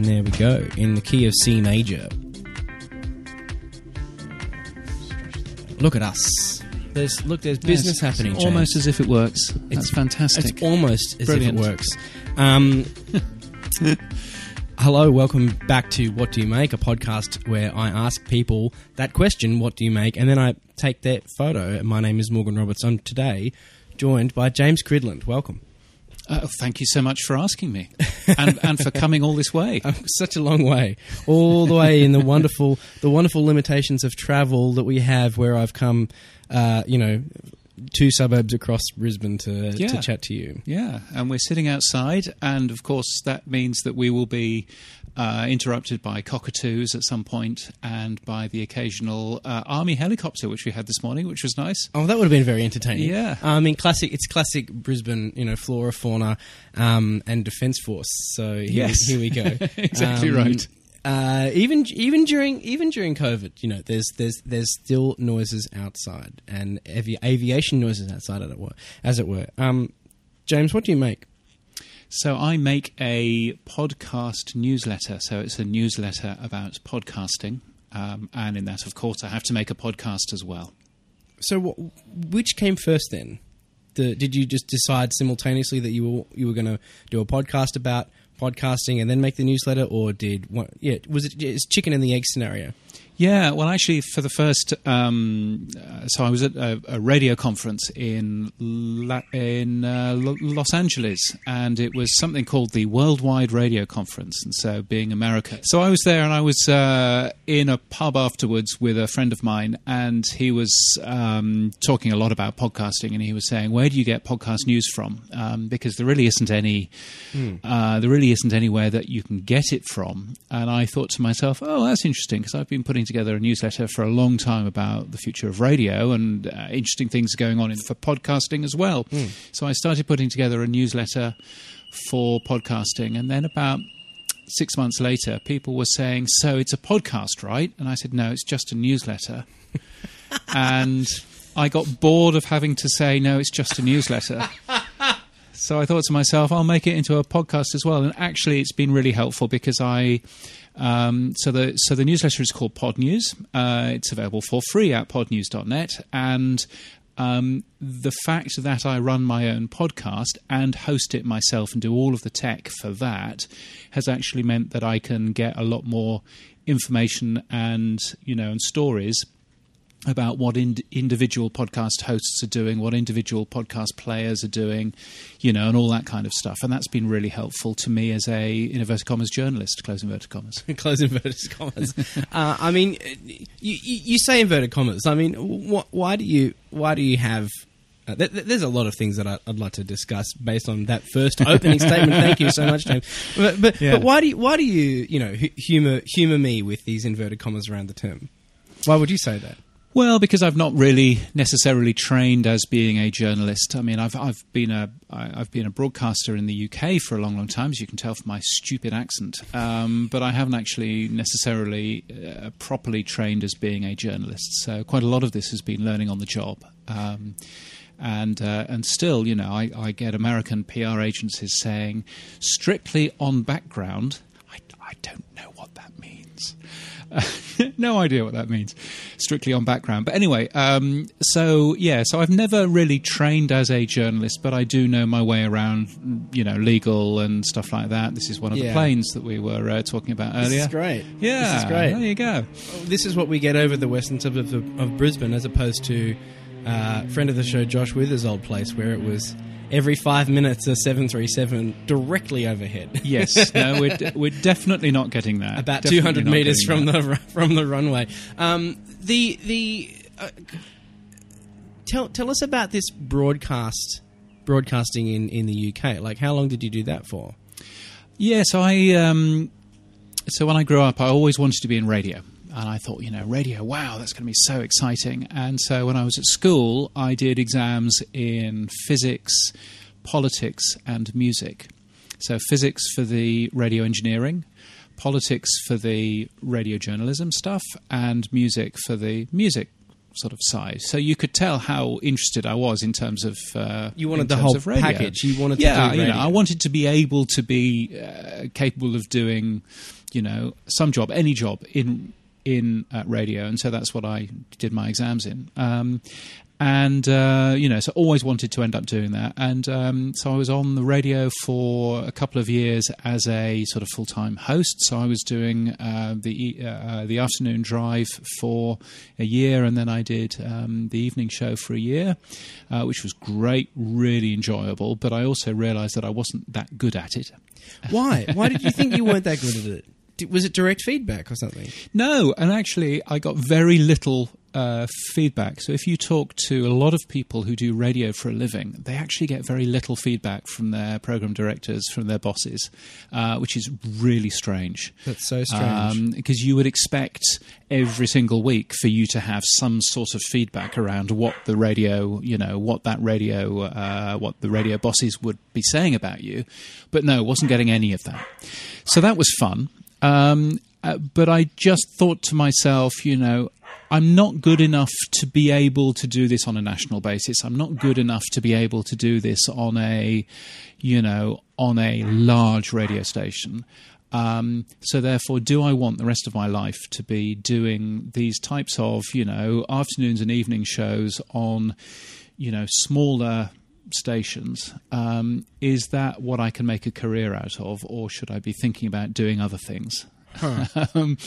And there we go, in the key of C major. Look at us. There's look, there's business Yes, happening. it's almost as if it works. That's It's- fantastic. It's almost as Brilliant. if it works. Um, hello, welcome back to What Do You Make, a podcast where I ask people that question, What do you make? And then I take their photo. My name is Morgan Roberts. I'm today joined by James Cridland. Welcome. Uh, thank you so much for asking me and, and for coming all this way. Um, such a long way, all the way in the wonderful, the wonderful limitations of travel that we have. Where I've come, uh, you know, two suburbs across Brisbane to, Yeah. to chat to you. Yeah, and we're sitting outside, and of course, that means that we will be uh, interrupted by cockatoos at some point and by the occasional uh, army helicopter, which we had this morning, which was nice. Oh, that would have been very entertaining. Yeah. I mean, classic. It's classic Brisbane, you know, flora, fauna, um, and defence force. So here, Yes. here we go. Exactly right. Uh, even even during even during COVID, you know, there's there's there's still noises outside and avi- aviation noises outside, as it were. As it were. Um, James, what do you make? So I make a podcast newsletter. So it's a newsletter about podcasting. Um, and in that, of course, I have to make a podcast as well. So, wh- which came first then? The, did you just decide simultaneously that you were you were going to do a podcast about podcasting and then make the newsletter, or did yeah was it it's chicken and the egg scenario? Yeah, well, actually, for the first, um, uh, so I was at a, a radio conference in La- in uh, Lo- Los Angeles, and it was something called the Worldwide Radio Conference. And so, being America, so I was there, and I was uh, in a pub afterwards with a friend of mine, and he was um, talking a lot about podcasting, and he was saying, "Where do you get podcast news from?" Um, because there really isn't any, uh, there really isn't anywhere that you can get it from. And I thought to myself, "Oh, that's interesting," because I've been putting together a newsletter for a long time about the future of radio and uh, interesting things going on in, for podcasting as well. So I started putting together a newsletter for podcasting, and then about six months later, people were saying, "So it's a podcast, right?" And I said, "No, it's just a newsletter." and I got bored of having to say, "No, it's just a newsletter." so I thought to myself, "I'll make it into a podcast as well." And actually, it's been really helpful because I. Um, so the so the newsletter is called Pod News. Uh, it's available for free at podnews.net, and um, the fact that I run my own podcast and host it myself and do all of the tech for that has actually meant that I can get a lot more information and you know and stories about what ind- individual podcast hosts are doing, what individual podcast players are doing, you know, and all that kind of stuff. And that's been really helpful to me as a in inverted commas journalist, close inverted commas. Close inverted commas. uh, I mean, you, you, you say inverted commas. I mean, wh- why do you why do you have? Uh, th- th- there's a lot of things that I, I'd like to discuss based on that first opening statement. Thank you so much, James. But but, Yeah. but why do you, why do you you know hu- humor humor me with these inverted commas around the term? Why would you say that? Well, because I've not really necessarily trained as being a journalist. I mean, I've I've been a I've been a broadcaster in the UK for a long, long time, as you can tell from my stupid accent. Um, but I haven't actually necessarily uh, properly trained as being a journalist. So quite a lot of this has been learning on the job. Um, and uh, and still, you know, I, I get American PR agencies saying strictly on background. I, don't know what that means. no idea what that means. Strictly on background, but anyway. Um, so yeah, so I've never really trained as a journalist, but I do know my way around, you know, legal and stuff like that. This is one of Yeah. the planes that we were uh, talking about earlier. This is great. Yeah, this is great. There you go. This is what we get over the western suburbs of, of Brisbane, as opposed to uh, friend of the show Josh Withers' old place, where it was every five minutes a seven three seven directly overhead. Yes, no, we're we're definitely not getting that. about Definitely two hundred meters from that. the from the runway. Um, the the uh, tell tell us about this broadcast broadcasting in, in the UK. Like, how long did you do that for? Yeah, so I um, so when I grew up, I always wanted to be in radio, and I thought, you know, radio, wow, that's going to be so exciting. And so when I was at school, I did exams in physics, politics, and music. So physics for the radio engineering, politics for the radio journalism stuff, and music for the music sort of side. So you could tell how interested I was in terms of uh, You wanted the whole package. You wanted to yeah, you know. I wanted to be able to be uh, capable of doing, you know, some job, any job in in uh, radio, and so that's what I did my exams in. Um, and uh, you know, so always wanted to end up doing that. And um, so I was on the radio for a couple of years as a sort of full time host. So I was doing uh, the e- uh, the afternoon drive for a year, and then I did um, the evening show for a year, uh, which was great, really enjoyable. But I also realised that I wasn't that good at it. Why? Why did you think you weren't that good at it? Was it direct feedback or something? No, and actually, I got very little uh, feedback. So, if you talk to a lot of people who do radio for a living, they actually get very little feedback from their program directors, from their bosses, uh, which is really strange. That's so strange. Because you would expect every single week for you to have some sort of feedback around what the radio, you know, what that radio, uh, what the radio bosses would be saying about you. But no, wasn't getting any of that. So that was fun. Um, uh, but I just thought to myself, you know, I'm not good enough to be able to do this on a national basis. I'm not good enough to be able to do this on a, you know, on a large radio station. Um, so therefore, do I want the rest of my life to be doing these types of, you know, afternoons and evening shows on, you know, smaller stations? Um, is that what I can make a career out of, or should I be thinking about doing other things? um,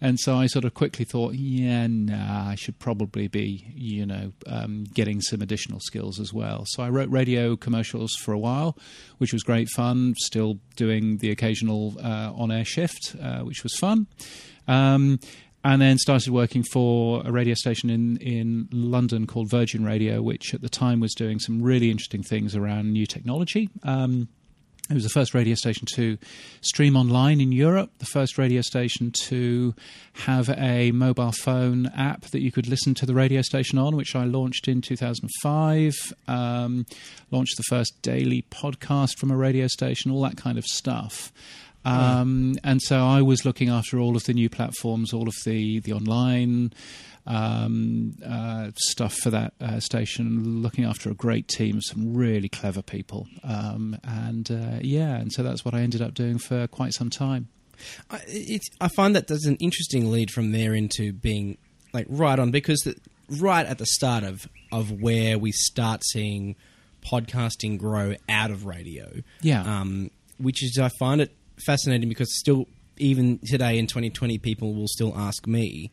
and so I sort of quickly thought, yeah, nah, I should probably be, you know, um, getting some additional skills as well. So I wrote radio commercials for a while, which was great fun. Still doing the occasional uh, on-air shift, uh, which was fun. Um, and then started working for a radio station in, in London called Virgin Radio, which at the time was doing some really interesting things around new technology. Um, it was the first radio station to stream online in Europe, the first radio station to have a mobile phone app that you could listen to the radio station on, which I launched in 2005. Um, launched the first daily podcast from a radio station, all that kind of stuff. Um, and so I was looking after all of the new platforms, all of the, the online um, uh, stuff for that uh, station, looking after a great team of some really clever people. Um, and uh, yeah, and so that's what I ended up doing for quite some time. I, I find that there's an interesting lead from there into being like right on because the, right at the start of of where we start seeing podcasting grow out of radio. Yeah. Um, which is I find it fascinating because still even today in 2020 people will still ask me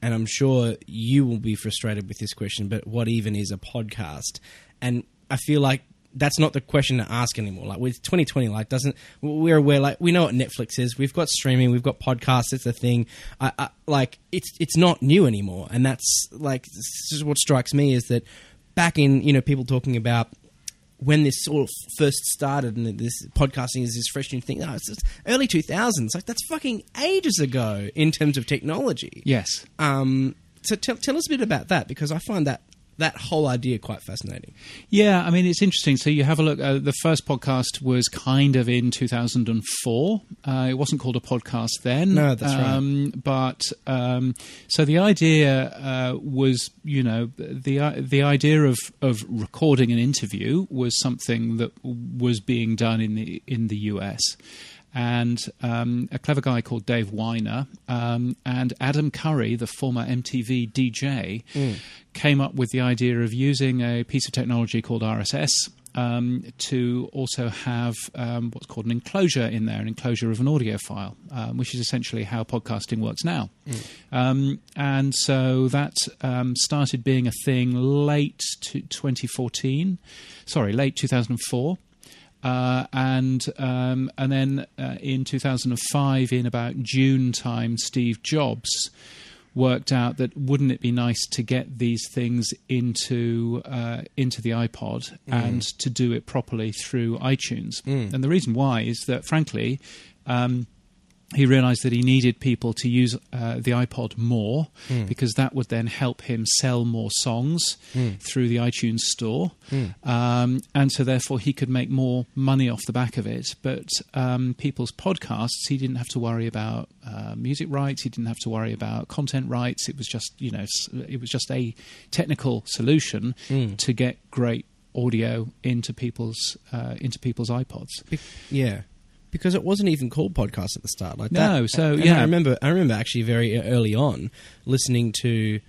and I'm sure you will be frustrated with this question but what even is a podcast? And I feel like that's not the question to ask anymore. Like with 2020 like doesn't we're aware like we know what Netflix is. We've got streaming. We've got podcasts. It's a thing. I, I like it's it's not new anymore. And that's like what strikes me is that back in you know people talking about when this sort of first started and this podcasting is this fresh new thing. No, it's, it's early 2000s. Like that's fucking ages ago in terms of technology. Yes. Um, so tell, tell us a bit about that because I find that that whole idea quite fascinating. Yeah, I mean, it's interesting. So you have a look. Uh, the first podcast was kind of in 2004. Uh, it wasn't called a podcast then. No, that's right. um, But um, so the idea uh, was, you know, the uh, the idea of of recording an interview was something that was being done in the in the US. And um, a clever guy called Dave Winer um, and Adam Curry, the former MTV DJ, came up with the idea of using a piece of technology called RSS um, to also have um, what's called an enclosure in there, an enclosure of an audio file, um, which is essentially how podcasting works now. Um, and so that um, started being a thing late to 2014, sorry, late 2004. Uh, and um, and then uh, in 2005, in about June time, Steve Jobs worked out that wouldn't it be nice to get these things into uh, into the iPod and to do it properly through iTunes. And the reason why is that, frankly. Um, he realized that he needed people to use uh, the iPod more Hmm. because that would then help him sell more songs Hmm. through the iTunes store. Um, and so, therefore, he could make more money off the back of it. But um, people's podcasts, he didn't have to worry about uh, music rights, he didn't have to worry about content rights. It was just, you know, it was just a technical solution Hmm. to get great audio into people's uh, into people's iPods. Yeah, because it wasn't even called podcast at the start. Like No, that. so, And yeah. I remember. I remember actually very early on listening to.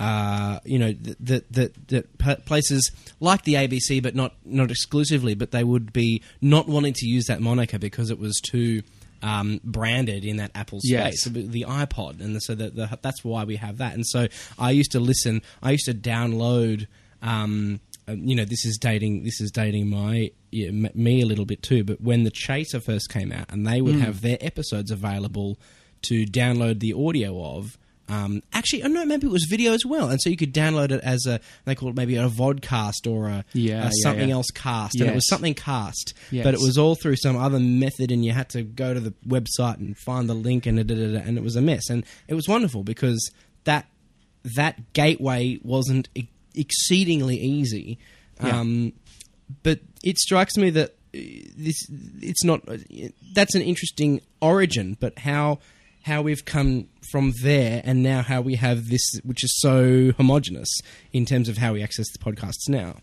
Uh, you know that that that, places like the ABC, but not not exclusively, but they would be not wanting to use that moniker because it was too um, branded in that Apple space, Yes. the, the iPod, and so that the, that's why we have that. And so I used to listen. I used to download. Um, uh, you know, this is dating. This is dating my yeah, m- me a little bit too. But when the Chaser first came out, and they would have their episodes available to download the audio of. Um, actually, I know maybe it was video as well, and so you could download it as a they call it maybe a vodcast or a, Yeah, a yeah, something yeah. else cast, and it was something cast, Yes. but it was all through some other method, and you had to go to the website and find the link, and da, da, da, and it was a mess, and it was wonderful because that that gateway wasn't exceedingly easy. Yeah. Um, but it strikes me that uh, this it's not uh, that's an interesting origin, but how how we've come from there and now how we have this, which is so homogenous in terms of how we access the podcasts now.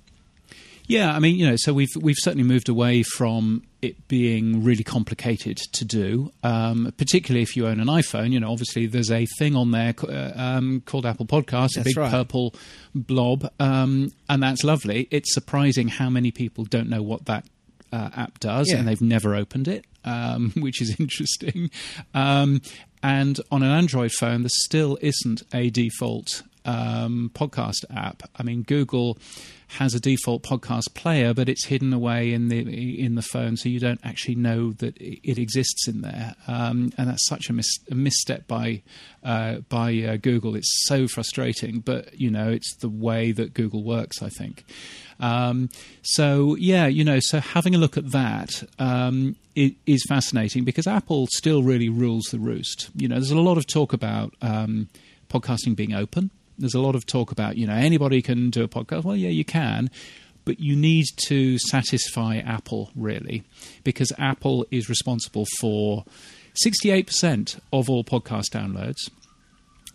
Yeah, I mean, you know, so we've we've certainly moved away from it being really complicated to do, um, particularly if you own an iPhone. You know, obviously there's a thing on there uh, um, called Apple Podcasts, a big right. purple blob, um, and that's lovely. It's surprising how many people don't know what that uh, app does, Yeah. and they've never opened it, um, which is interesting. Um, and on an Android phone, there still isn't a default um, podcast app. I mean, Google has a default podcast player, but it's hidden away in the in the phone, so you don't actually know that it exists in there. Um, and that's such a, mis- a misstep by uh, by uh, Google. It's so frustrating, but you know, it's the way that Google works. I think. Um, so yeah, you know, so having a look at that um, fascinating because Apple still really rules the roost. You know, there's a lot of talk about um, podcasting being open. There's a lot of talk about you know anybody can do a podcast. Well, yeah, you can, but you need to satisfy Apple really because Apple is responsible for 68% of all podcast downloads.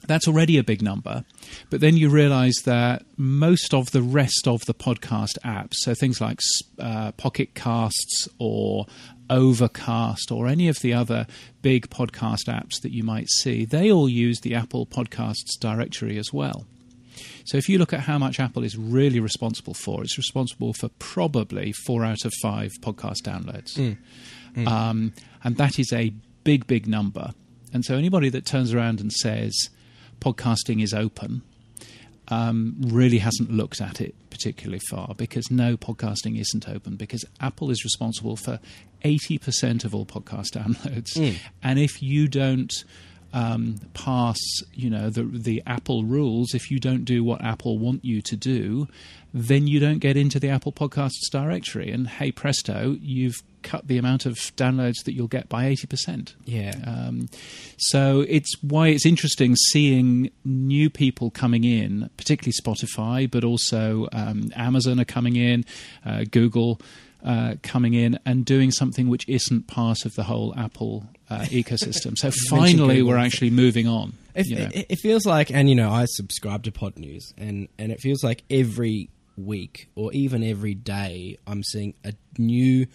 That's already a big number. But then you realize that most of the rest of the podcast apps, so things like uh, Pocket Casts or Overcast or any of the other big podcast apps that you might see, they all use the Apple Podcasts directory as well. So if you look at how much Apple is really responsible for, it's responsible for probably four out of five podcast downloads. Um, and that is a big, big number. And so anybody that turns around and says podcasting is open um, really hasn't looked at it particularly far because no, podcasting isn't open because Apple is responsible for 80% of all podcast downloads. And if you don't um, pass, you know, the the Apple rules, if you don't do what Apple want you to do, then you don't get into the Apple Podcasts directory. And hey presto, you've cut the amount of downloads that you'll get by 80%. Yeah. Um, so it's why it's interesting seeing new people coming in, particularly Spotify, but also um, Amazon are coming in, uh, Google uh, coming in, and doing something which isn't part of the whole Apple uh, ecosystem. So finally, we're actually moving on. If, you know. it, it feels like, and you know, I subscribe to Pod News, and and it feels like every week or even every day, I'm seeing a new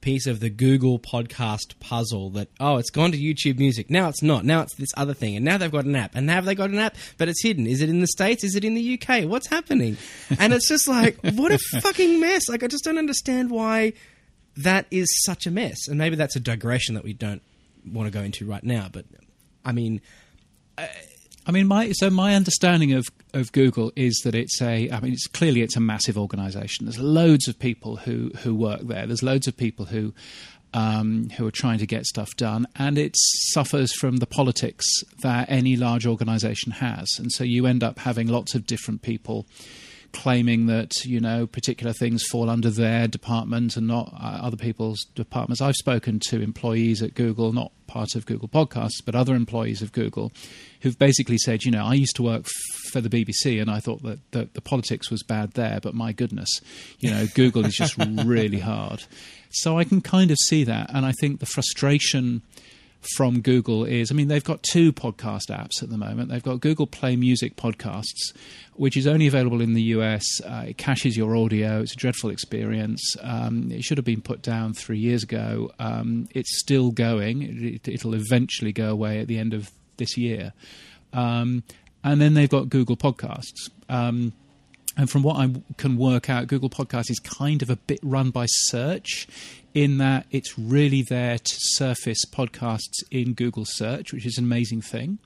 piece of the Google podcast puzzle that oh it's gone to YouTube Music. Now it's not. Now it's this other thing. And now they've got an app. And now have they got an app? But it's hidden. Is it in the states? Is it in the UK what's happening? And it's just like what a fucking mess. Like I just don't understand why that is such a mess. And maybe that's a digression that we don't want to go into right now. But I mean uh, I mean, my so my understanding of, of Google is that it's a. I mean, it's clearly it's a massive organisation. There's loads of people who who work there. There's loads of people who um, who are trying to get stuff done, and it suffers from the politics that any large organisation has. And so you end up having lots of different people claiming that you know particular things fall under their department and not uh, other people's departments. I've spoken to employees at Google, not part of Google Podcasts, but other employees of Google, who've basically said, you know, I used to work f- for the BBC and I thought that the, the politics was bad there, but my goodness, you know, Google is just really hard. So I can kind of see that, and I think the frustration from Google is I mean, they've got two podcast apps at the moment. They've got Google Play Music Podcasts, which is only available in the US. Uh, it caches your audio. It's a dreadful experience. Um, it should have been put down three years ago. Um, it's still going. It, will eventually go away at the end of this year. Um, and then they've got Google Podcasts. Um, and from what I can work out, Google Podcasts is kind of a bit run by search in that it's really there to surface podcasts in Google search, which is an amazing thing.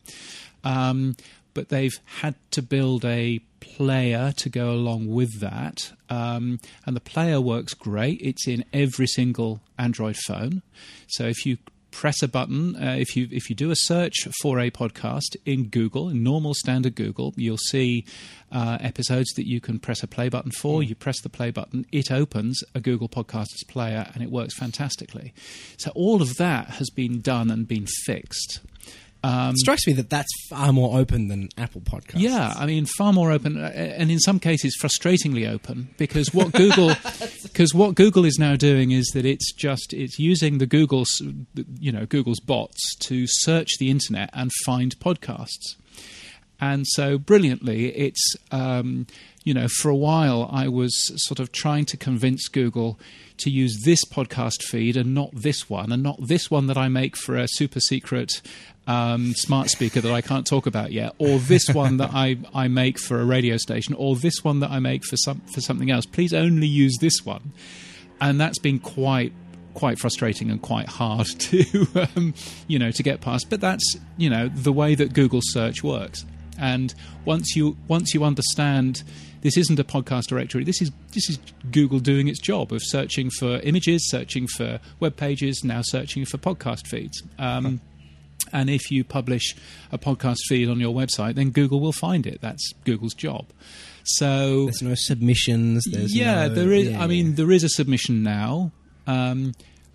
Um, but they've had to build a player to go along with that. Um, and the player works great. It's in every single Android phone. So if you press a button. Uh, if you if you do a search for a podcast in Google, in normal standard Google, you'll see uh, episodes that you can press a play button for. Mm. You press the play button, it opens a Google Podcasts player, and it works fantastically. So all of that has been done and been fixed. Um, it strikes me that that's far more open than Apple Podcasts. Yeah, I mean, far more open, uh, and in some cases, frustratingly open. Because what Google, because what Google is now doing is that it's just it's using the Google's, you know, Google's bots to search the internet and find podcasts. And so, brilliantly, it's um, you know, for a while I was sort of trying to convince Google to use this podcast feed and not this one, and not this one that I make for a super secret um, smart speaker that I can't talk about yet, or this one that I, I make for a radio station, or this one that I make for some for something else. Please only use this one, and that's been quite quite frustrating and quite hard to um, you know to get past. But that's you know the way that Google search works, and once you once you understand this isn't a podcast directory. This is this is Google doing its job of searching for images, searching for web pages, now searching for podcast feeds. Um, and if you publish a podcast feed on your website, then Google will find it. That's Google's job. So there's no submissions. There's yeah, no, there is. Yeah, I mean, there is a submission now, um,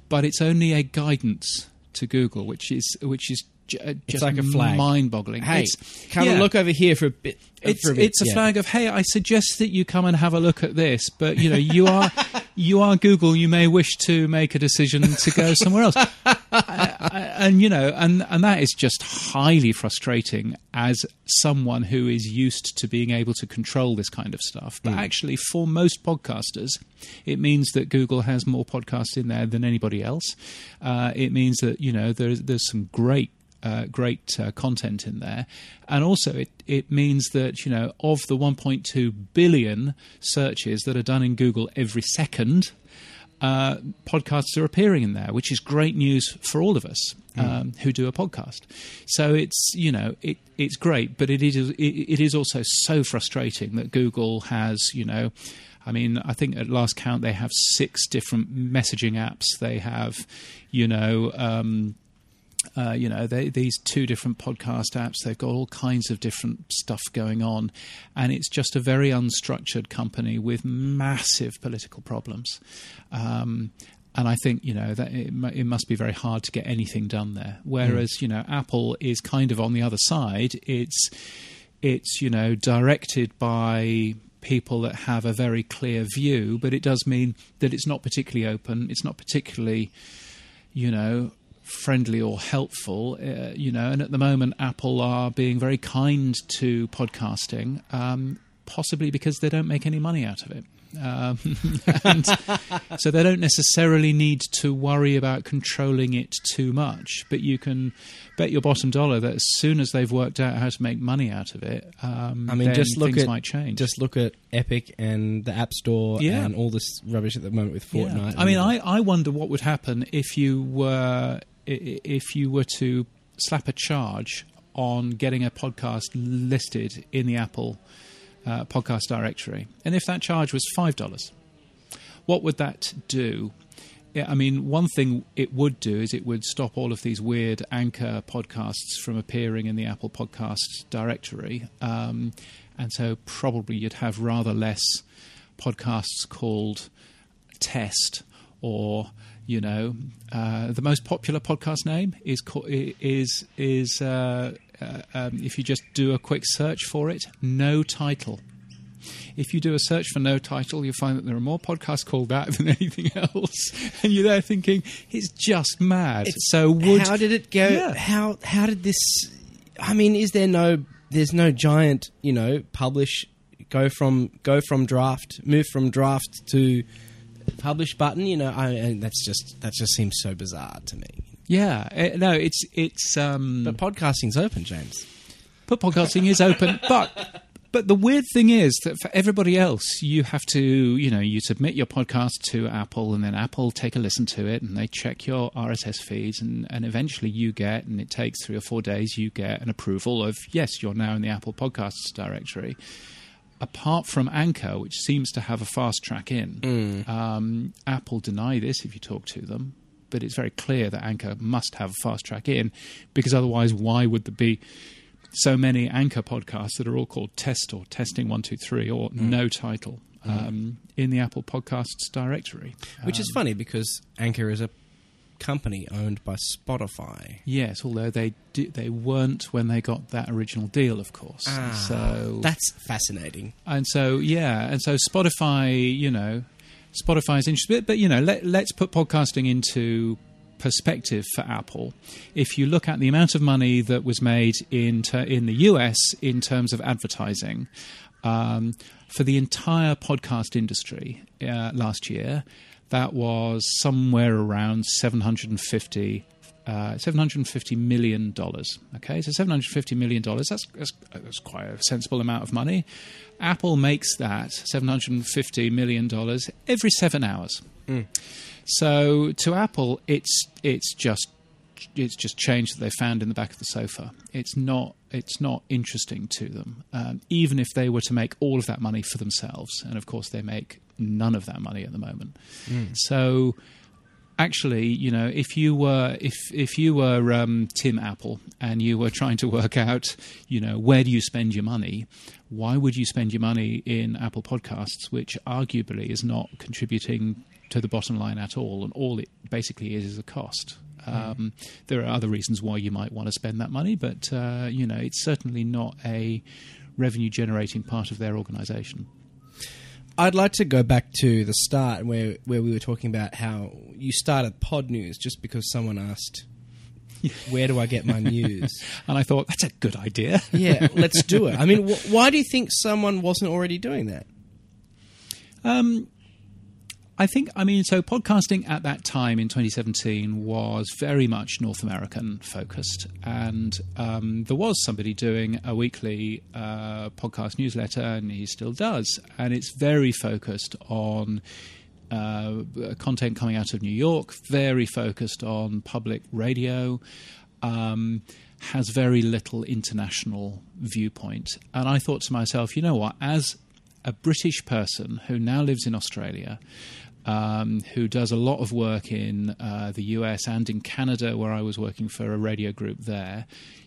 but it's only a guidance to Google, which is which is j- uh, just like a flag. mind-boggling. Hey, it's, come yeah. and look over here for a bit. Uh, it's a bit. it's a yeah. flag of hey, I suggest that you come and have a look at this, but you know you are you are Google. You may wish to make a decision to go somewhere else, I, I, and you know, and and that is just highly frustrating as someone who is used to being able to control this kind of stuff. But actually, for most podcasters, it means that Google has more podcasts in there than anybody else. Uh, it means that you know there's there's some great uh, great uh, content in there, and also it it means that you know of the 1.2 billion searches that are done in Google every second. Uh, podcasts are appearing in there, which is great news for all of us um, who do a podcast. So it's you know it it's great, but it is it, it is also so frustrating that Google has you know. I mean, I think at last count they have six different messaging apps. They have, you know, um, uh, you know, they, these two different podcast apps, they've got all kinds of different stuff going on. And it's just a very unstructured company with massive political problems. Um, and I think, you know, that it, it, must be very hard to get anything done there. Whereas, mm. you know, Apple is kind of on the other side. It's, it's you know, directed by people that have a very clear view, but it does mean that it's not particularly open. It's not particularly, you know, friendly or helpful, uh, you know. And at the moment, Apple are being very kind to podcasting, um, possibly because they don't make any money out of it. Um, and so they don't necessarily need to worry about controlling it too much. But you can bet your bottom dollar that as soon as they've worked out how to make money out of it, um, I mean, just look things at might change. just look at Epic and the App Store Yeah. and all this rubbish at the moment with Yeah. Fortnite. I mean, I, I wonder what would happen if you were if you were to slap a charge on getting a podcast listed in the Apple uh, podcast directory, and if that charge was five dollars, what would that do? I mean, one thing it would do is it would stop all of these weird anchor podcasts from appearing in the Apple Podcast directory. Um, and so probably you'd have rather less podcasts called Test or you know uh, the most popular podcast name is is is uh, uh, um, if you just do a quick search for it, no title. If you do a search for no title, you'll find that there are more podcasts called that than anything else, and you're there thinking it's just mad. It's- so would how did it go? Yeah. How how did this? I mean, is there no? There's no giant, you know, publish, go from go from draft, move from draft to publish button. You know, I, and that's just that just seems so bizarre to me. yeah eh, no it's it's um, But podcasting's open, James. but podcasting is open. But but the weird thing is that for everybody else, you have to you know you submit your podcast to Apple, and then Apple take a listen to it, and they check your RSS feeds, and and eventually you get, and it takes three or four days, you get an approval of yes, you're now in the Apple Podcasts directory. Apart from Anchor, which seems to have a fast track in, um, Apple deny this if you talk to them, but it's very clear that Anchor must have a fast track in, because otherwise, why would there be so many Anchor podcasts that are all called Test or Testing One Two Three or no title um, in the Apple Podcasts directory? Which is funny because Anchor is a company owned by Spotify. Yes, although they di- they weren't when they got that original deal, of course. so that's fascinating. and so yeah, and so Spotify, you know, Spotify's interesting, but, but you know, let, let's put podcasting into perspective for Apple. If you look at the amount of money that was made in ter- in the US in terms of advertising um, for the entire podcast industry uh, last year, that was somewhere around seven hundred and fifty uh, $750 million. Okay, so $750 million, that's, that's, that's quite a sensible amount of money. Apple makes that $750 million every seven hours. So to Apple, it's, it's just it's just change that they found in the back of the sofa. It's not it's not interesting to them, um, even if they were to make all of that money for themselves. And of course, they make none of that money at the moment. So actually, you know, if you were if if you were um, Tim Apple and you were trying to work out, you know, where do you spend your money? Why would you spend your money in Apple Podcasts, which arguably is not contributing to the bottom line at all, and all it basically is is a cost. Um, there are other reasons why you might want to spend that money, but uh, you know, it's certainly not a revenue generating part of their organisation. I'd like to go back to the start where where we were talking about how you started Pod News just because someone asked, "Where do I get my news?" And I thought that's a good idea. yeah, let's do it. I mean, wh- why do you think someone wasn't already doing that? Um, I think, I mean, so podcasting at that time in 2017 was very much North American focused. And um, there was somebody doing a weekly uh, podcast newsletter, and he still does. And it's very focused on. Uh, content coming out of New York, very focused on public radio, um, has very little international viewpoint. And I thought to myself, you know what, as a British person who now lives in Australia, um, who does a lot of work in uh, the US and in Canada, where I was working for a radio group there.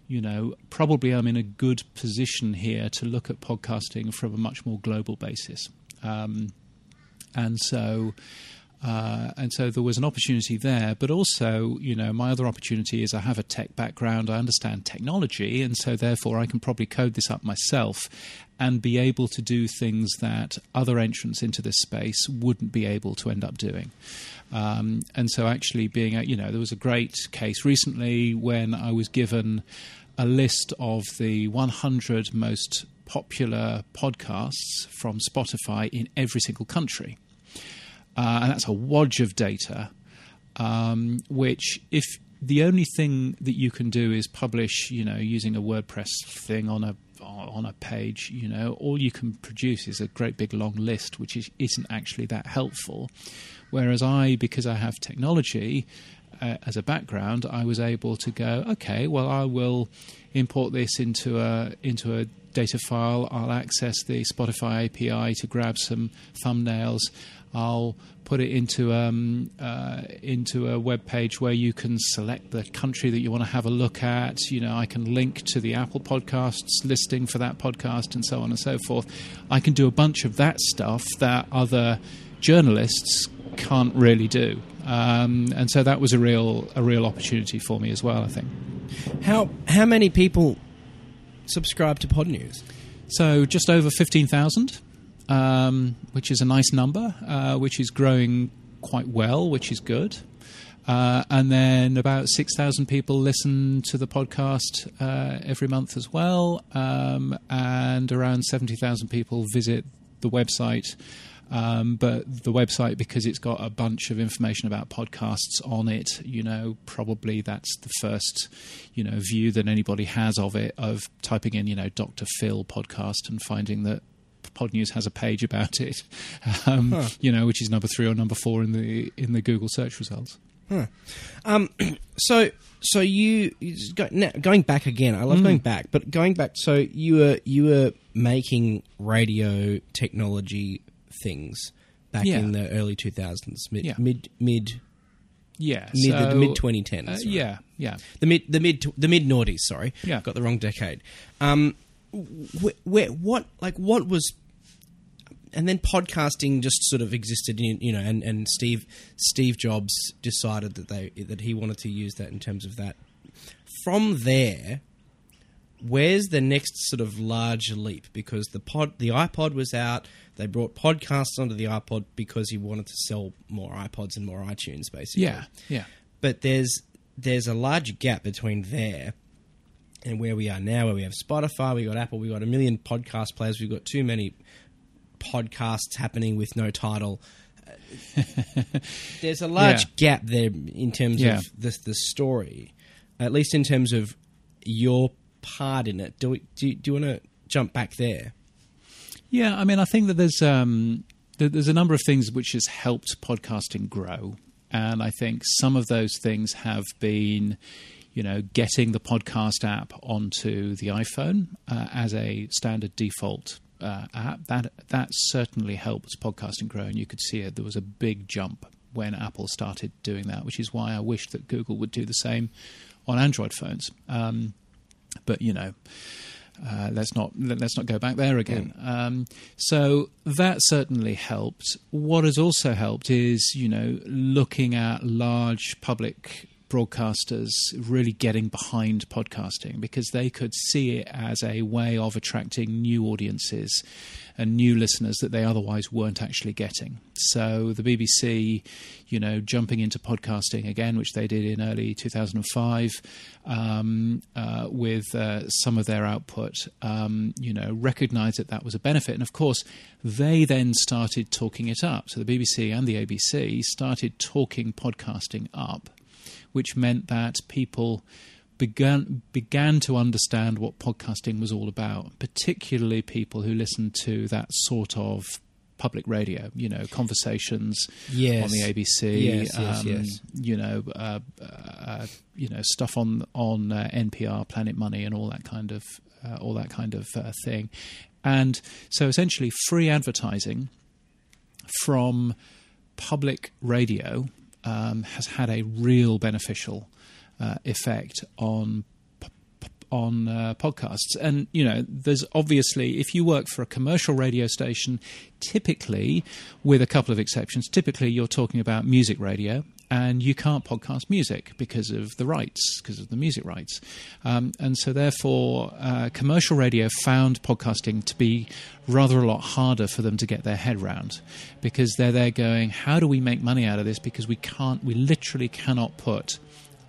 You know, probably I'm in a good position here to look at podcasting from a much more global basis. Um, and so uh, and so there was an opportunity there, but also, you know, my other opportunity is I have a tech background, I understand technology, and so therefore I can probably code this up myself and be able to do things that other entrants into this space wouldn't be able to end up doing. Um, and so, actually, being, a, you know, there was a great case recently when I was given a list of the 100 most popular podcasts from Spotify in every single country. Uh, and that's a wodge of data, um, which if the only thing that you can do is publish, you know, using a WordPress thing on a on a page, you know, all you can produce is a great big long list, which is, isn't actually that helpful. Whereas I, because I have technology, uh, as a background, I was able to go, okay, well, I will import this into a into a data file. I'll access the Spotify API to grab some thumbnails. I'll put it into um, uh, into a web page where you can select the country that you want to have a look at. You know, I can link to the Apple Podcasts listing for that podcast, and so on and so forth. I can do a bunch of that stuff that other journalists can't really do, um, and so that was a real a real opportunity for me as well. I think. How how many people subscribe to Pod News? So just over fifteen thousand um, which is a nice number, uh, which is growing quite well, which is good. Uh, and then about 6,000 people listen to the podcast uh, every month as well. Um, and around 70,000 people visit the website. Um, but the website, because it's got a bunch of information about podcasts on it, you know, probably that's the first, you know, view that anybody has of it, of typing in, you know, Dr. Phil podcast and finding that Pod News has a page about it, um, huh. you know, which is number three or number four in the in the Google search results. Huh. Um, so so you go, now, going back again. I love mm. going back, but going back. So you were you were making radio technology things back yeah. in the early two thousands, mid yeah. mid mid. Yeah, mid, so, the mid twenty tens. Uh, yeah, yeah. The mid the mid the mid noughties. Sorry, yeah, got the wrong decade. Um, wh- wh- what like what was and then podcasting just sort of existed, in, you know, and, and Steve Steve Jobs decided that they that he wanted to use that in terms of that. From there, where's the next sort of large leap? Because the pod, the iPod was out. They brought podcasts onto the iPod because he wanted to sell more iPods and more iTunes, basically. Yeah, yeah. But there's there's a large gap between there and where we are now, where we have Spotify, we got Apple, we got a million podcast players, we've got too many podcasts happening with no title. There's a large yeah. gap there in terms yeah. of the the story, at least in terms of your part in it. Do we, do, do you want to jump back there? Yeah, I mean, I think that there's um, there's a number of things which has helped podcasting grow, and I think some of those things have been, you know, getting the podcast app onto the iPhone uh, as a standard default uh, app, that that certainly helped podcasting grow, and you could see it. There was a big jump when Apple started doing that, which is why I wish that Google would do the same on Android phones. Um, but you know. Uh, let's not let's not go back there again. Mm. Um, so that certainly helped. What has also helped is you know looking at large public broadcasters really getting behind podcasting because they could see it as a way of attracting new audiences and new listeners that they otherwise weren't actually getting. So the BBC, you know, jumping into podcasting again, which they did in early 2005 um, uh, with uh, some of their output, um, you know, recognised that that was a benefit. And of course, they then started talking it up. So the BBC and the ABC started talking podcasting up which meant that people began began to understand what podcasting was all about, particularly people who listened to that sort of public radio, you know, conversations yes. on the ABC, yes, um, yes. you know, uh, uh, you know, stuff on on uh, NPR, Planet Money, and all that kind of uh, all that kind of uh, thing, and so essentially free advertising from public radio um, has had a real beneficial uh, effect on on uh, podcasts. And, you know, there's obviously, if you work for a commercial radio station, typically, with a couple of exceptions, typically you're talking about music radio. And you can't podcast music because of the rights, because of the music rights. Um, and so, therefore, uh, commercial radio found podcasting to be rather a lot harder for them to get their head round because they're there going, how do we make money out of this? Because we can't, we literally cannot put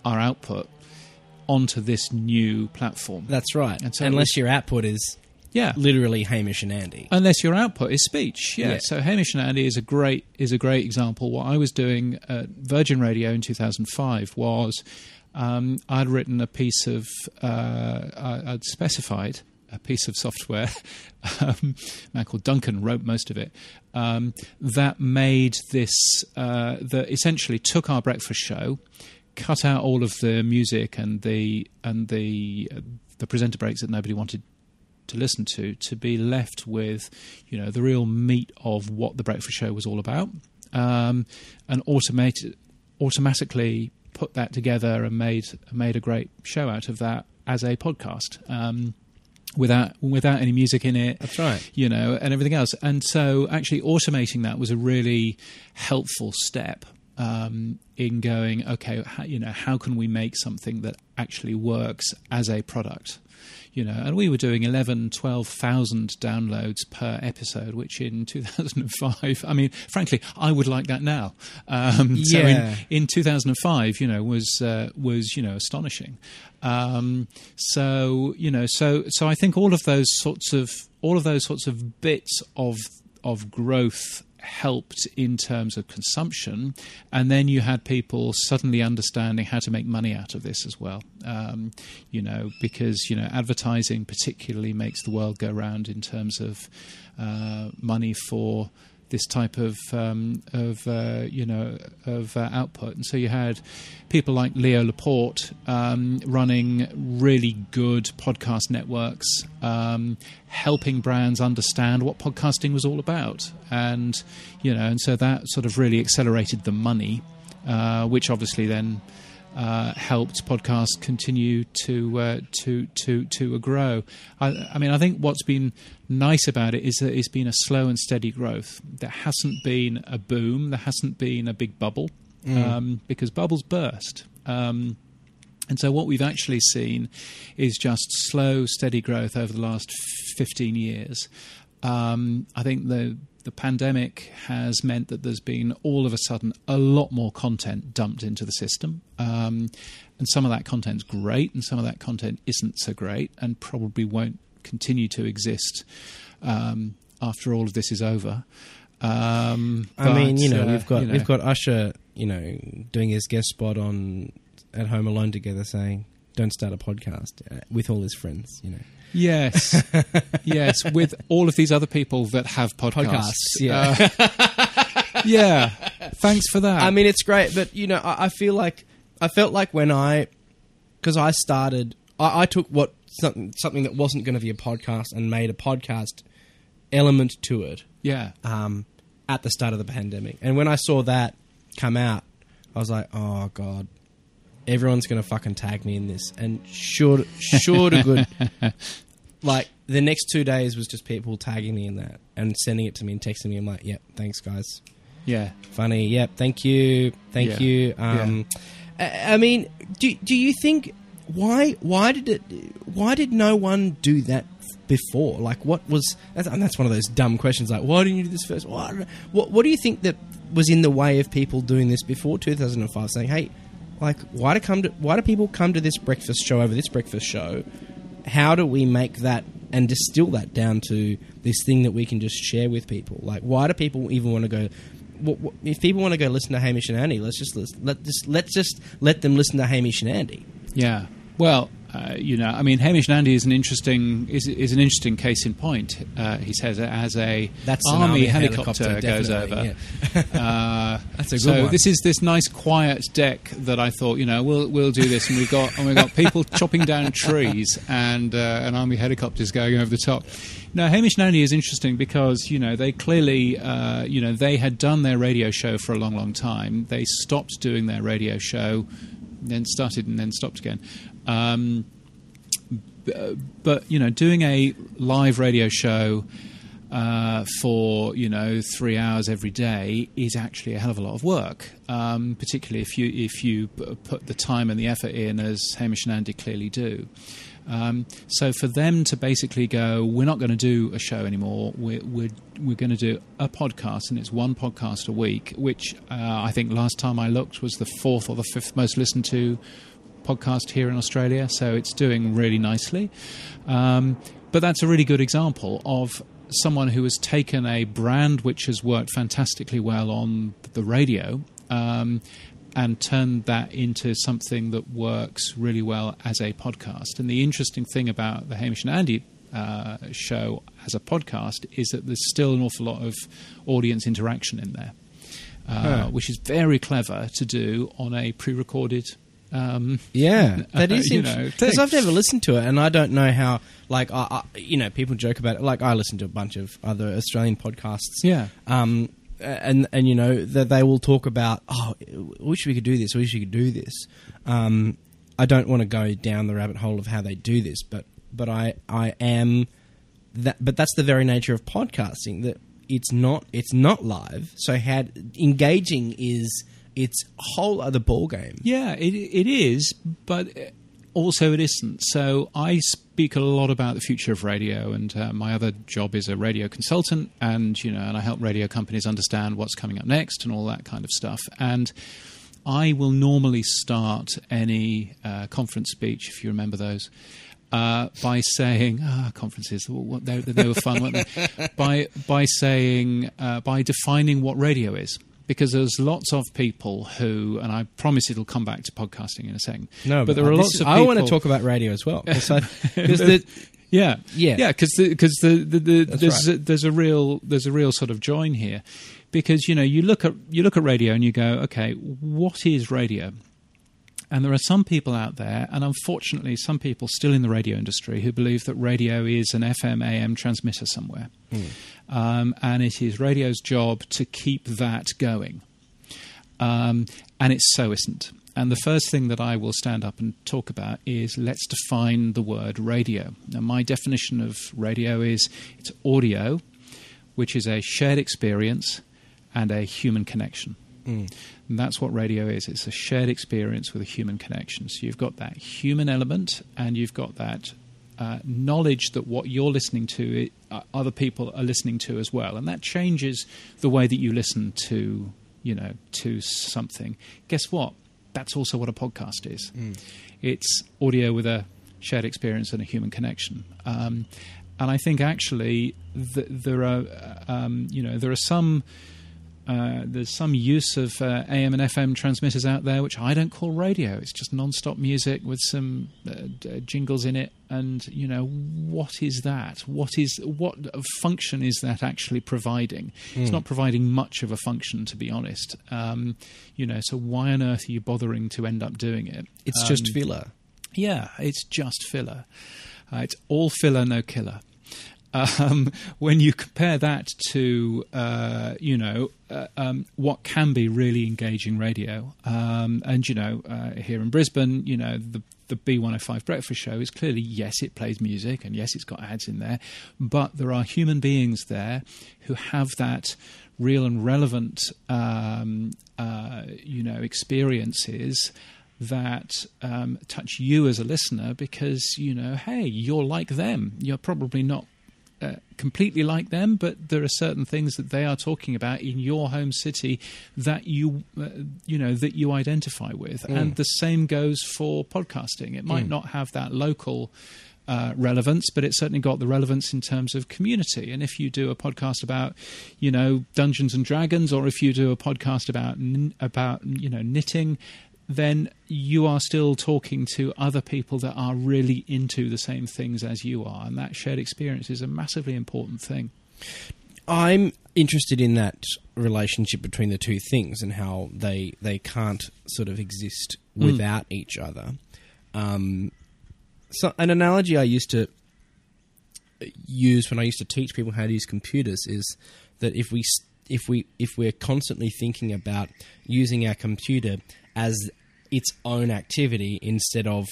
our output onto this new platform. That's right. So Unless was, your output is yeah, literally Hamish and Andy. Unless your output is speech, yeah. yeah. So Hamish and Andy is a great is a great example. What I was doing at Virgin Radio in 2005 was um, I'd written a piece of uh, I'd specified a piece of software. um, a man called Duncan wrote most of it. Um, that made this uh, that essentially took our breakfast show cut out all of the music and the and the uh, the presenter breaks that nobody wanted to listen to to be left with you know the real meat of what the breakfast show was all about um, and automated automatically put that together and made made a great show out of that as a podcast um, without without any music in it That's right. you know and everything else and so actually automating that was a really helpful step um, in going okay how, you know how can we make something that actually works as a product? You know and we were doing 11 12,000 downloads per episode which in 2005 I mean frankly I would like that now. Um, so Yeah. in, in 2005 you know was uh, was you know astonishing. Um, so you know so so I think all of those sorts of all of those sorts of bits of of growth helped in terms of consumption, and then you had people suddenly understanding how to make money out of this as well. Um, you know, because you know advertising particularly makes the world go round in terms of uh, money for this type of um, of uh, you know of uh, output, and so you had people like Leo Laporte um, running really good podcast networks, um, helping brands understand what podcasting was all about, and you know, and so that sort of really accelerated the money, uh, which obviously then. Uh, helped podcasts continue to uh, to to to grow. I, I mean, I think what's been nice about it is that it's been a slow and steady growth. There hasn't been a boom. There hasn't been a big bubble um, because bubbles burst. Um, and so, what we've actually seen is just slow, steady growth over the last 15 years. Um, I think the the pandemic has meant that there's been all of a sudden a lot more content dumped into the system. Um, and some of that content's great, and some of that content isn't so great, and probably won't continue to exist um, after all of this is over. Um, I mean, you know, uh, we've got you know, we've got Usher, you know, doing his guest spot on at Home Alone together, saying, "Don't start a podcast" uh, with all his friends. You know, Yes, yes, with all of these other people that have podcasts. Podcasts, yeah. Uh, yeah. Thanks for that. I mean, it's great, but you know, I, I feel like I felt like when I, because I started, I, I took what something something that wasn't going to be a podcast and made a podcast element to it yeah, um, at the start of the pandemic. And when I saw that come out, I was like, oh god, everyone's going to fucking tag me in this. And sure, sure to good, like the next two days was just people tagging me in that and sending it to me and texting me. I'm like, yep, thanks guys yeah. funny. Yep, thank you, thank Yeah. you. Um, I, I mean, do do you think why why did it why did no one do that before? Like, what was that's, and that's one of those dumb questions. Like, why didn't you do this first? What what what do you think that was in the way of people doing this before 2005? Saying, hey, like, why do come to why do people come to this breakfast show over this breakfast show? How do we make that and distill that down to this thing that we can just share with people? Like, why do people even want to go? What, what, if people want to go listen to Hamish and Andy, let's just let just let's just let them listen to Hamish and Andy. Yeah. Well, uh, you know, I mean, Hamish and Andy is an interesting is, is an interesting case in point. Uh, he says as a That's an army, army helicopter, helicopter, goes over. definitely, uh, That's a good so one. this is this nice quiet deck that I thought, you know, we'll we'll do this, and we've got and we've got people chopping down trees and uh, an army helicopters going over the top. Now, Hamish Andy is interesting because you know they clearly, uh, you know, they had done their radio show for a long, long time. They stopped doing their radio show, then started and then stopped again. Um, but you know, doing a live radio show uh, for you know three hours every day is actually a hell of a lot of work. Um, particularly if you if you put the time and the effort in, as Hamish and Andy clearly do. Um, so for them to basically go, we're not going to do a show anymore. We're we're, we're going to do a podcast, and it's one podcast a week. Which uh, I think last time I looked was the fourth or the fifth most listened to podcast here in Australia. So it's doing really nicely. Um, but that's a really good example of someone who has taken a brand which has worked fantastically well on the radio. Um, and turned that into something that works really well as a podcast. And the interesting thing about the Hamish and Andy uh, show as a podcast is that there's still an awful lot of audience interaction in there, uh, Huh. which is very clever to do on a pre-recorded Um, Yeah, that is Uh, you interesting know, because. I've never listened to it, and I don't know how. Like, I, I, you know, people joke about it. Like, I listen to a bunch of other Australian podcasts. yeah, Um, and and you know that they will talk about. Oh, I wish we could do this. I wish we could do this. Um, I don't want to go down the rabbit hole of how they do this, but but I I am that. But that's the very nature of podcasting. That it's not it's not live. So had engaging is it's a whole other ball game. yeah, it it is, but also it isn't. So I speak a lot about the future of radio, and uh, my other job is a radio consultant, and you know, and I help radio companies understand what's coming up next and all that kind of stuff. And I will normally start any uh, conference speech, if you remember those. Uh, by saying, ah, conferences, they, they were fun, weren't they? by by saying, uh, by defining what radio is, because there's lots of people who, and I promise it'll come back to podcasting in a second. No, but there are lots is- of. I want to talk about radio as well because the, Yeah, Yeah. yeah, because the, cause the, the, the, there's right. a, there's a real there's a real sort of join here, because you know you look at you look at radio and you go, okay, what is radio? And there are some people out there, and unfortunately, some people still in the radio industry who believe that radio is an FM AM transmitter somewhere, hmm. Um, and it is radio's job to keep that going um, and it so isn't. And the first thing that I will stand up and talk about is let's define the word radio. Now, my definition of radio is it's audio, which is a shared experience and a human connection. And that's what radio is. It's a shared experience with a human connection. So you've got that human element, and you've got that uh, knowledge that what you're listening to, it, uh, other people are listening to as well, and that changes the way that you listen to, you know, to something. Guess what? That's also what a podcast is. It's audio with a shared experience and a human connection. Um, and I think actually th- there are, uh, um, you know, there are some. Uh, there's some use of uh, AM and FM transmitters out there, which I don't call radio. It's just non-stop music with some uh, d- jingles in it, and you know what is that? What is what function is that actually providing? It's not providing much of a function, to be honest. Um, you know, so why on earth are you bothering to end up doing it? it's just Um, filler. yeah, it's just filler. Uh, it's all filler, no killer. Um, when you compare that to, uh, you know, uh, um, what can be really engaging radio, um, and you know, uh, here in Brisbane, you know, the the B105 Breakfast Show is clearly yes, it plays music, and yes, it's got ads in there, but there are human beings there who have that real and relevant, um, uh, you know, experiences that um, touch you as a listener because you know, hey, you're like them. You're probably not uh, completely like them, but there are certain things that they are talking about in your home city that you, uh, you know, that you identify with. And the same goes for podcasting. It might not have that local. Uh, relevance, but it's certainly got the relevance in terms of community. And if you do a podcast about, you know, Dungeons and Dragons, or if you do a podcast about about you know knitting, then you are still talking to other people that are really into the same things as you are, and that shared experience is a massively important thing. I'm interested in that relationship between the two things and how they they can't sort of exist without each other. Um, so an analogy I used to use when I used to teach people how to use computers is that if we if we if we're constantly thinking about using our computer as its own activity instead of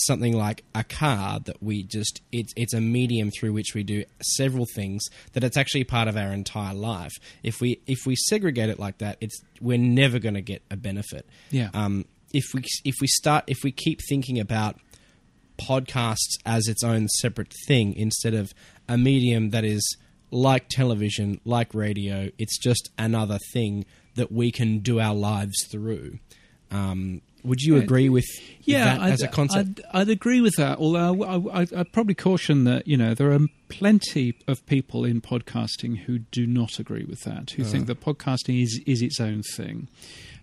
something like a car that we just it's it's a medium through which we do several things that it's actually part of our entire life if we if we segregate it like that it's we're never going to get a benefit Yeah. um if we if we start if we keep thinking about podcasts as its own separate thing instead of a medium that is like television like radio it's just another thing that we can do our lives through um would you agree with Yeah, that as a concept I'd, I'd agree with that. Although I, I, I'd probably caution that you know there are plenty of people in podcasting who do not agree with that, who think that podcasting is is its own thing.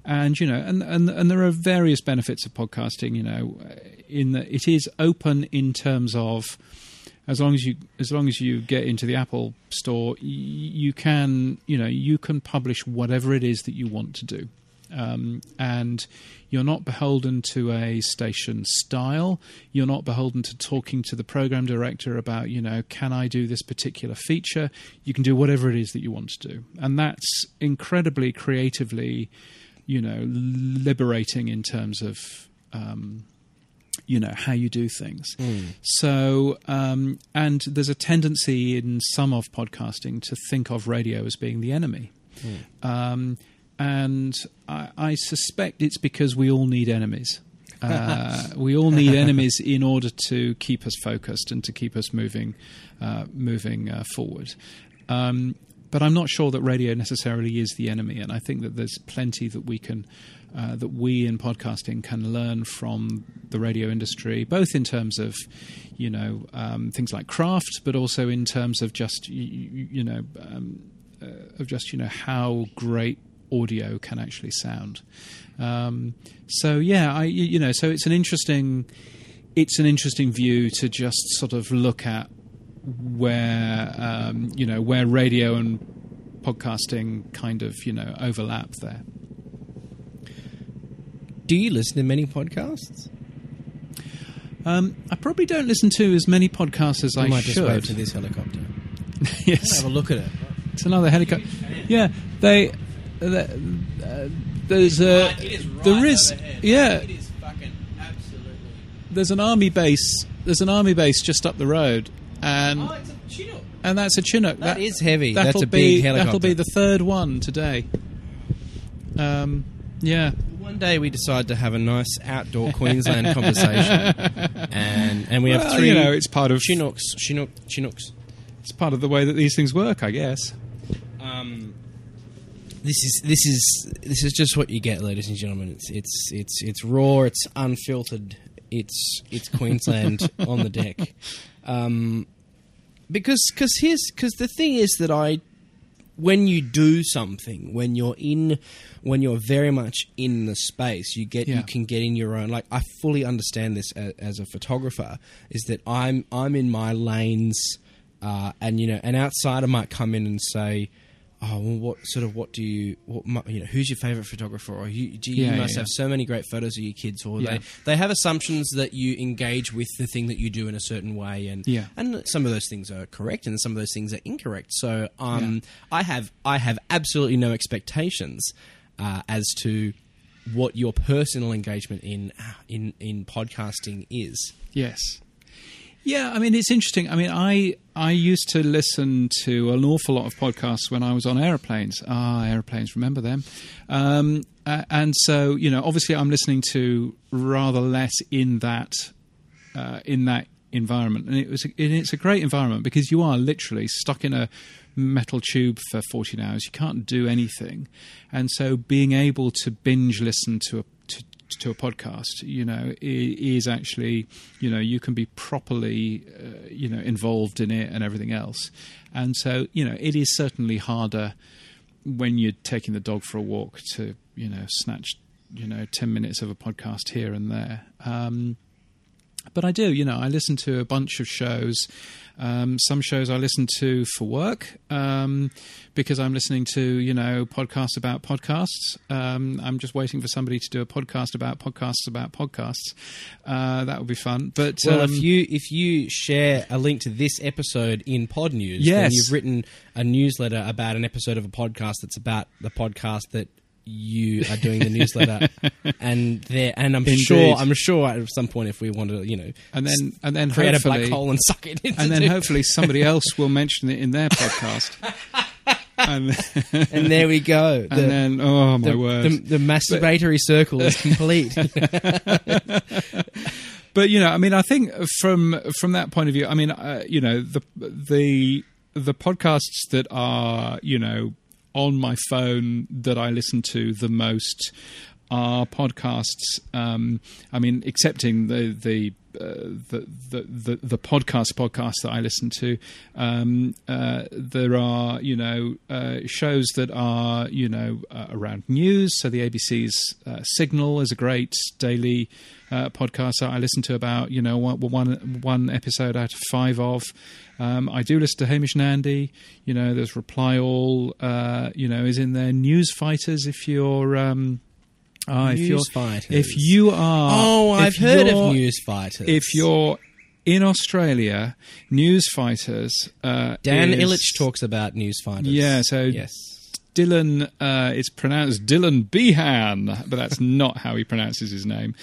And you know, and, and and there are various benefits of podcasting. You know, in that it is open in terms of as long as you as long as you get into the Apple store, you can you know you can publish whatever it is that you want to do. Um, and you're not beholden to a station style. You're not beholden to talking to the program director about, you know, can I do this particular feature? You can do whatever it is that you want to do. And that's incredibly creatively, you know, liberating in terms of. Um, you know how you do things. So, um, and there's a tendency in some of podcasting to think of radio as being the enemy. Um, and I, I suspect it's because we all need enemies. Uh, we all need enemies in order to keep us focused and to keep us moving, uh, moving uh, forward. Um, but I'm not sure that radio necessarily is the enemy, and I think that there's plenty that we can, uh, that we in podcasting can learn from the radio industry, both in terms of, you know, um, things like craft, but also in terms of just, you, you know, um, uh, of just you know how great audio can actually sound. Um, so yeah, I you know so it's an interesting it's an interesting view to just sort of look at where um, you know where radio and podcasting kind of you know overlap there. Do you listen to many podcasts? Um, I probably don't listen to as many podcasts as I might just wave should. to this helicopter. yes, Have a look at it. It's another helicopter. Yeah, they. the- uh, there's a. there is. Yeah, is fucking absolutely. there's an army base. There's an army base just up the road, and Oh, it's a Chinook. and that's a Chinook. That is heavy. That'll That's a be big helicopter. that'll be the third one today. Um, yeah, One day we decide to have a nice outdoor Queensland conversation, and and we have Well, three. you know, it's part of Chinooks, Chinook, Chinooks. it's part of the way that these things work, I guess. Um, this is this is this is just what you get, ladies and gentlemen. It's it's it's it's raw. It's unfiltered. It's it's Queensland on the deck. Um, because cause here's because the thing is that I when you do something when you're in when you're very much in the space you get Yeah. you can get in your own like i fully understand this as, as a photographer is that i'm i'm in my lanes uh, and you know an outsider might come in and say oh well what sort of what do you what you know who's your favorite photographer or you, do you, Yeah, you must yeah. have so many great photos of your kids or Yeah. they they have assumptions that you engage with the thing that you do in a certain way and Yeah. and some of those things are correct and some of those things are incorrect so um i have i have absolutely no expectations uh, as to what your personal engagement in in in podcasting is Yes. Yeah, I mean it's interesting. I mean, I I used to listen to an awful lot of podcasts when I was on aeroplanes. Ah, aeroplanes, remember them? Um, and so you know, obviously, I'm listening to rather less in that uh, in that environment, and it was and it's a great environment because you are literally stuck in a metal tube for 14 hours. You can't do anything, and so being able to binge listen to a to, a podcast, you know, is actually, you know, you can be properly, uh, you know, involved in it and everything else, and so you know, it is certainly harder when you're taking the dog for a walk to, you know, snatch, you know, ten minutes of a podcast here and there. Um, but I do, you know, I listen to a bunch of shows. Um, some shows I listen to for work um, because I'm listening to, you know, podcasts about podcasts. Um, I'm just waiting for somebody to do a podcast about podcasts about podcasts. Uh, that would be fun. But well um, if you if you share a link to this episode in pod news then Yes. you've written a newsletter about an episode of a podcast that's about the podcast that you are doing the newsletter and there and i'm Indeed. sure i'm sure at some point if we want to you know and then and then create a black hole and suck it into and then hopefully somebody else will mention it in their podcast. and, and there we go and then oh my the, word! the, the masturbatory circle is complete but you know, I mean, I think from from that point of view, I mean, uh, you know, the the the podcasts that are you know on my phone that I listen to the most are podcasts. Um, I mean, excepting the the. Uh, the, the the podcast podcasts that I listen to, um, uh, there are you know uh, shows that are you know around news. So the ABC's Signal is a great daily podcast that I listen to about you know one one, one episode out of five of. Um, I do listen to Hamish and Andy. You know, there's Reply All. You know, is in there. News Fighters if you're. Um, Ah, if you're fighters. if you are oh, I've heard of news fighters. If you're in Australia, news fighters. Uh, Dan is- Ilic talks about news fighters. Yeah, so yes, Dylan, uh, it's pronounced Dylan Behan, but that's not how he pronounces his name.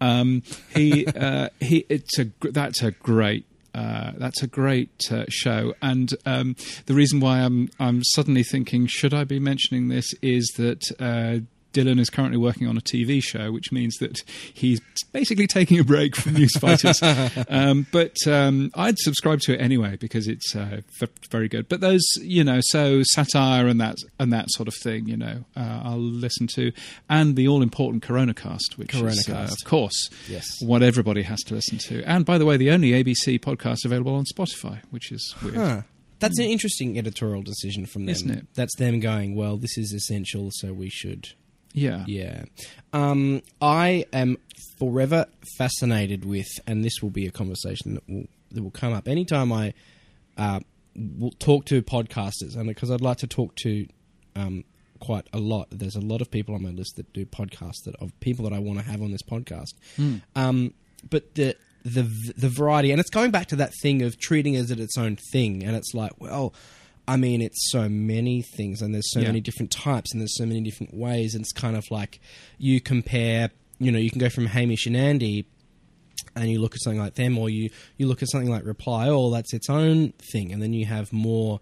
Um, he, uh, he, it's a, that's a great, uh, that's a great uh, show. And um, the reason why I'm, I'm suddenly thinking, should I be mentioning this, is that. Uh, Dylan is currently working on a TV show, which means that he's basically taking a break from news fighters. um, but um, I'd subscribe to it anyway because it's uh, v- very good. But those, you know, so satire and that and that sort of thing, you know, uh, I'll listen to, and the all important Coronacast, which is, uh, of course, Yes. what everybody has to listen to. And by the way, the only ABC podcast available on Spotify, which is weird. Huh. That's an interesting editorial decision from them, Isn't it? That's them going, well, this is essential, so we should. Yeah. Yeah. Um, I am forever fascinated with, and this will be a conversation that will that will come up anytime I uh, will talk to podcasters, and because I'd like to talk to um, quite a lot. There's a lot of people on my list that do podcasts that of people that I want to have on this podcast. Um, but the the the variety, and it's going back to that thing of treating it as its own thing, and it's like, well, I mean, it's so many things, and there's so Yeah. many different types, and there's so many different ways, and it's kind of like you compare, you know, you can go from Hamish and Andy. And you look at something like them, or you, you look at something like Reply All. That's its own thing, and then you have more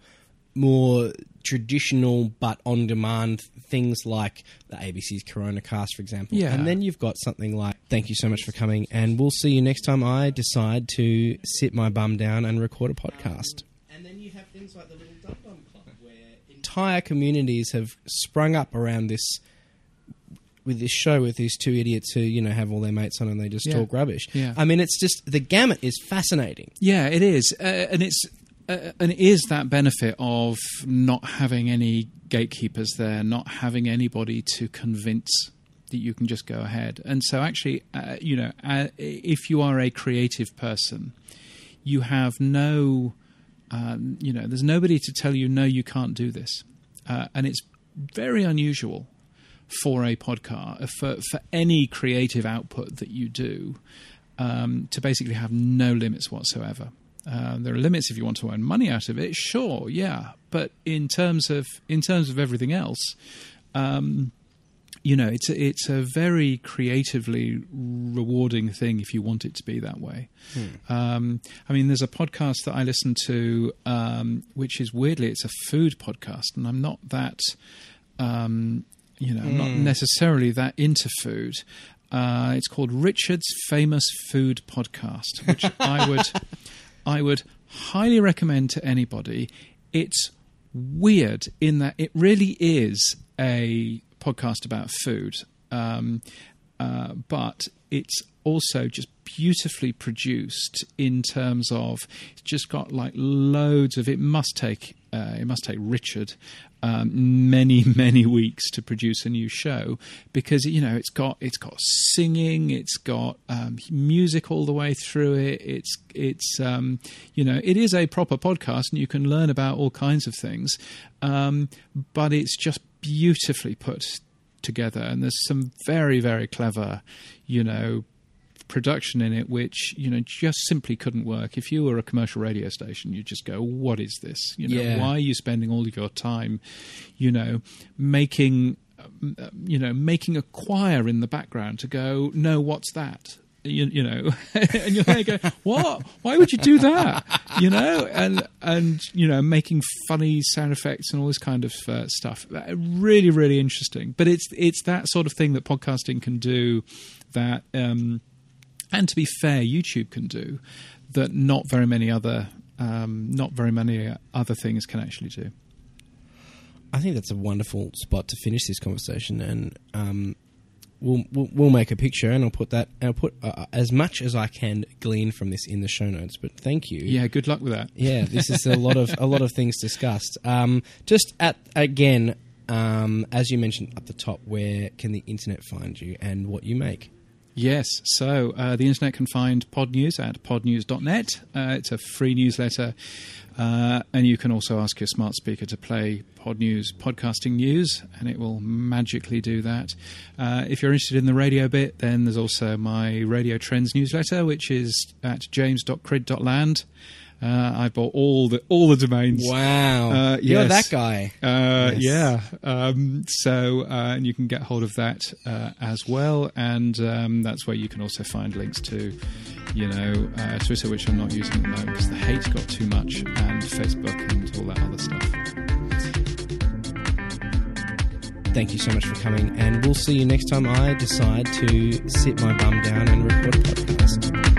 more traditional but on demand things like the ABC's Coronacast, for example. Yeah. And then you've got something like, thank you so much for coming, and we'll see you next time I decide to sit my bum down and record a podcast. And then you have things like the Little Dum Dum Club, where entire communities have sprung up around this. With this show, with these two idiots who you know have all their mates on and they just Yeah. talk rubbish. Yeah. I mean, it's just the gamut is fascinating. Yeah, it is, uh, and it's uh, and it is that benefit of not having any gatekeepers there, not having anybody to convince that you can just go ahead. And so, actually, uh, you know, uh, if you are a creative person, you have no, um, you know, there's nobody to tell you no, you can't do this, uh, and it's very unusual for a podcast for for any creative output that you do um, to basically have no limits whatsoever. Uh, there are limits if you want to earn money out of it, sure, yeah. But in terms of in terms of everything else, um, you know, it's a, it's a very creatively rewarding thing if you want it to be that way. Um, I mean, there's a podcast that I listen to, um, which is weirdly it's a food podcast, and I'm not that, um, you know, I'm not necessarily that into food. Uh, it's called Richard's Famous Food Podcast, which I would I would highly recommend to anybody. It's weird in that it really is a podcast about food, um, uh, but it's also just beautifully produced in terms of it's just got like loads of it must take uh, it must take Richard um, many many weeks to produce a new show because you know it's got it's got singing it's got um, music all the way through it. It's it's um, you know it is a proper podcast and you can learn about all kinds of things um, but it's just beautifully put together and there's some very very clever you know production in it which you know just simply couldn't work. If you were a commercial radio station you'd just go what is this? You know Yeah. why are you spending all of your time you know making um, uh, you know making a choir in the background to go no what's that you, you know and you're there go what why would you do that you know and and you know making funny sound effects and all this kind of uh, stuff Uh, really really interesting but it's it's that sort of thing that podcasting can do that um and to be fair, YouTube can do that. Not very many other, um, not very many other things can actually do. I think that's a wonderful spot to finish this conversation, and um, we'll, we'll we'll make a picture, and I'll put that. And I'll put uh, as much as I can glean from this in the show notes. But thank you. Yeah, good luck with that. yeah. This is a lot of a lot of things discussed. Um, just at again, um, as you mentioned at the top, where can the internet find you and what you make? Yes, so uh, the internet can find Pod News at podnews.net. Uh, it's a free newsletter Uh, and you can also ask your smart speaker to play Pod News, podcasting news, and it will magically do that. Uh, if you're interested in the radio bit, then there's also my Radio Trends newsletter, which is at james.crid.land. Uh, I bought all the all the domains. Wow, Uh, you're that guy. Uh, Yes. Yeah. Um, so, uh, and you can get hold of that uh, as well, and um, that's where you can also find links to, you know, uh, Twitter, which I'm not using at the moment because the hate got too much, and Facebook and all that other stuff. Thank you so much for coming, and we'll see you next time I decide to sit my bum down and record a podcast.